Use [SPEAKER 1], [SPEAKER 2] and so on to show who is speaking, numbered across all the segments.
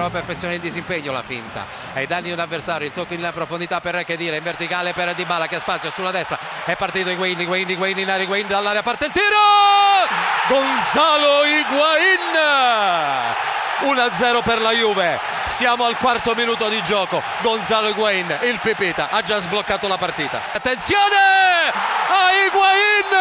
[SPEAKER 1] trova perfezione il disimpegno la finta. Ai danni di un avversario il tocco in profondità per Chedira in verticale per Di Bala che ha spazio sulla destra. È partito Higuain Higuain Higuain in area Higuain dall'area parte il tiro! Gonzalo Higuain! 1-0 per la Juve. Siamo al quarto minuto di gioco. Gonzalo Higuain il Pipita ha già sbloccato la partita. Attenzione a Higuain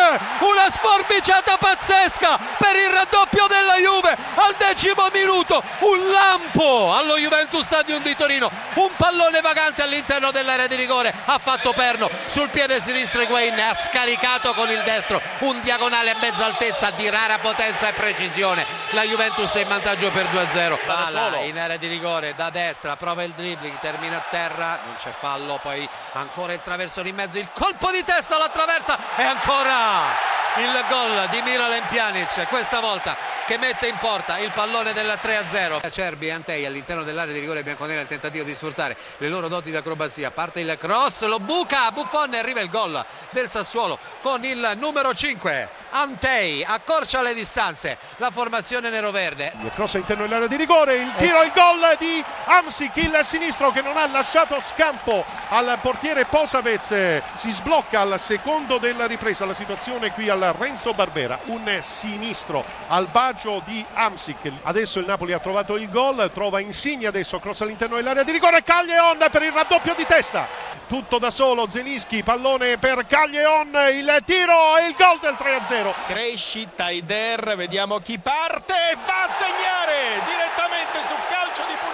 [SPEAKER 1] una sforbiciata pazzesca per il raddoppio della Juve al decimo minuto. Un lampo allo Juventus Stadium di Torino. Un pallone vagante all'interno dell'area di rigore. Ha fatto perno sul piede sinistro Higuain. Ha scaricato con il destro un diagonale a mezza altezza di rara potenza e precisione. La Juventus è in vantaggio per 2-0 Pala in area di rigore da destra prova il dribbling termina a terra non c'è fallo poi ancora il traverso in mezzo il colpo di testa l'attraversa e ancora il gol di Miralem Pjanic questa volta che mette in porta il pallone del 3-0 Acerbi e Antei all'interno dell'area di rigore bianconera il tentativo di sfruttare le loro doti di acrobazia parte il cross lo buca Buffon e arriva il gol del Sassuolo con il numero 5 Antei accorcia le distanze la formazione nero-verde.
[SPEAKER 2] Il cross all'interno dell'area di rigore il tiro il gol di Amsic il sinistro che non ha lasciato scampo al portiere Posavez. Si sblocca al secondo della ripresa la situazione qui al Renzo Barbera un sinistro al baggio di Amsic. Adesso il Napoli ha trovato il gol trova Insigne adesso cross all'interno dell'area di rigore Caglion per il raddoppio di testa. Tutto da solo Zelischi pallone per Caglion il tiro e il gol del 3-0
[SPEAKER 3] Cresci Taider vediamo chi parte va a segnare direttamente su calcio di punizione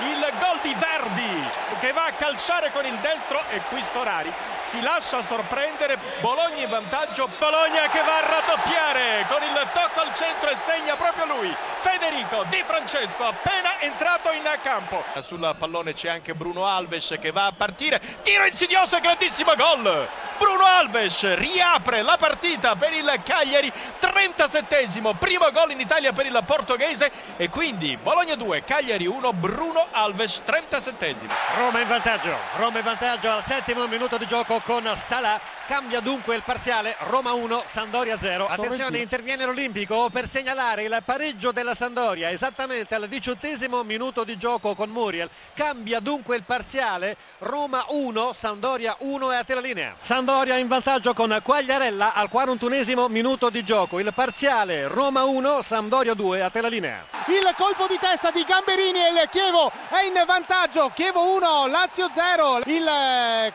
[SPEAKER 3] il gol di Verdi che va a calciare con il destro e qui Storari si lascia sorprendere. Bologna in vantaggio Bologna che va a raddoppiare con il tocco al centro e segna proprio lui. Federico Di Francesco appena entrato in campo. Sul pallone c'è anche Bruno Alves che va a partire. Tiro insidioso e grandissimo gol. Bruno Alves riapre la partita per il Cagliari 37esimo primo gol in Italia per il portoghese. E quindi Bologna 2 Cagliari 1 Bruno Alves 37esimo
[SPEAKER 4] Roma in vantaggio Roma in vantaggio al settimo minuto di gioco con Salah. Cambia dunque il parziale Roma 1 Sandoria 0 attenzione interviene l'Olimpico per segnalare il pareggio della Sandoria esattamente al diciottesimo minuto di gioco con Muriel. Cambia dunque il parziale Roma 1 Sandoria 1 e a te la linea. Sandoria in vantaggio con Quagliarella al 41esimo minuto di gioco. Il parziale Roma 1 Sampdoria 2 a te la linea.
[SPEAKER 5] Il colpo di testa di Gamberini e il Chievo è in vantaggio Chievo 1 Lazio 0 il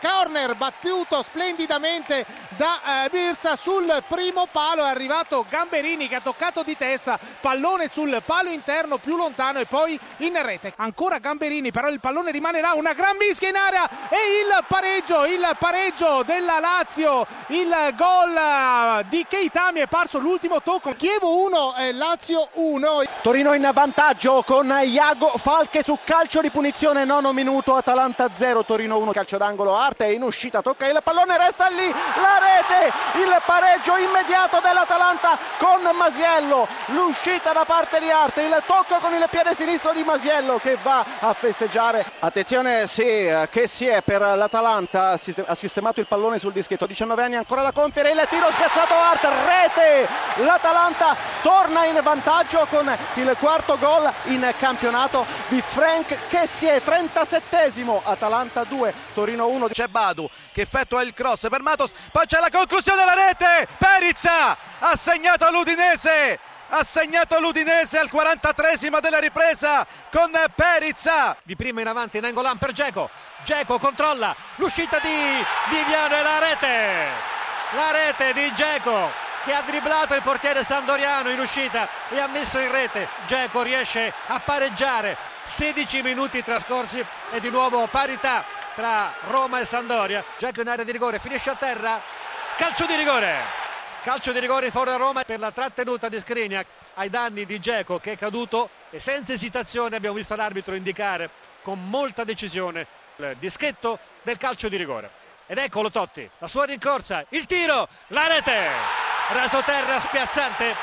[SPEAKER 5] corner battuto splendidamente da eh, Birsa sul primo palo. È arrivato Gamberini che ha toccato di testa. Pallone sul palo interno più lontano e poi in rete. Ancora Gamberini però il pallone rimanerà una gran mischia in area. E il pareggio il pareggio della Lazio. Il gol di Keitami è parso l'ultimo tocco. Chievo 1 eh, Lazio 1
[SPEAKER 6] Torino in vantaggio con Iago Falche su calcio di punizione nono minuto Atalanta 0 Torino 1 calcio d'angolo Arte in uscita tocca il pallone resta lì la rete, il pareggio immediato dell'Atalanta con Masiello, l'uscita da parte di Arte, il tocco con il piede sinistro di Masiello che va a festeggiare. Attenzione sì, che si è per l'Atalanta, ha sistemato il pallone sul dischetto, 19 anni ancora da compiere, il tiro spiazzato Arte, rete, l'Atalanta torna in vantaggio con il quarto gol in campionato di Frank che si è 37esimo, Atalanta 2, Torino 1.
[SPEAKER 7] C'è Badu che effettua il cross per Matos, poi c'è la conclusione della rete, Perizza ha segnato l'Udinese, ha segnato l'Udinese al 43esimo della ripresa con Perizza.
[SPEAKER 4] Di prima in avanti in Angolan per Geco, Geco controlla l'uscita di Viviano e la rete, la rete di Geco che ha dribblato il portiere Sandoriano in uscita e ha messo in rete. Geco riesce a pareggiare. 16 minuti trascorsi e di nuovo parità tra Roma e Sandoria. Geco in area di rigore, finisce a terra. Calcio di rigore. Calcio di rigore favore a Roma per la trattenuta di Skriniar ai danni di Geco che è caduto e senza esitazione abbiamo visto l'arbitro indicare con molta decisione il dischetto del calcio di rigore. Ed eccolo Totti, la sua rincorsa, il tiro, la rete! rasoterra spiazzante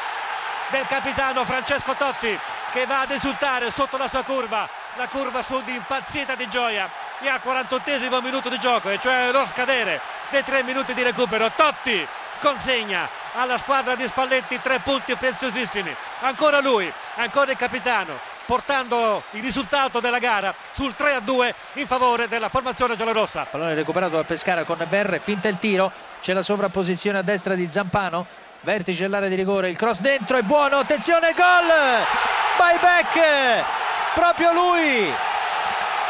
[SPEAKER 4] del capitano Francesco Totti che va ad esultare sotto la sua curva la curva sud impazzita di gioia e al 48 minuto di gioco e cioè lo scadere dei tre minuti di recupero Totti consegna alla squadra di Spalletti tre punti preziosissimi ancora lui, ancora il capitano portando il risultato della gara sul 3 a 2 in favore della formazione giallorossa.
[SPEAKER 8] Pallone recuperato da Pescara con Berre, finta il tiro, c'è la sovrapposizione a destra di Zampano, vertice all'area di rigore, il cross dentro è buono, attenzione, gol! Buyback! Proprio lui!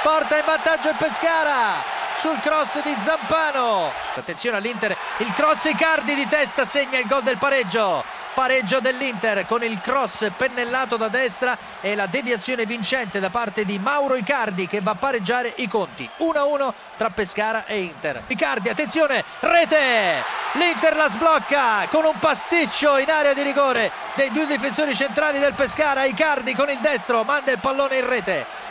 [SPEAKER 8] Porta in vantaggio il Pescara sul cross di Zampano. Attenzione all'Inter, il cross Icardi di testa segna il gol del pareggio. Pareggio dell'Inter con il cross pennellato da destra e la deviazione vincente da parte di Mauro Icardi che va a pareggiare i conti. 1-1 tra Pescara e Inter. Icardi, attenzione, rete! L'Inter la sblocca con un pasticcio in area di rigore dei due difensori centrali del Pescara. Icardi con il destro manda il pallone in rete.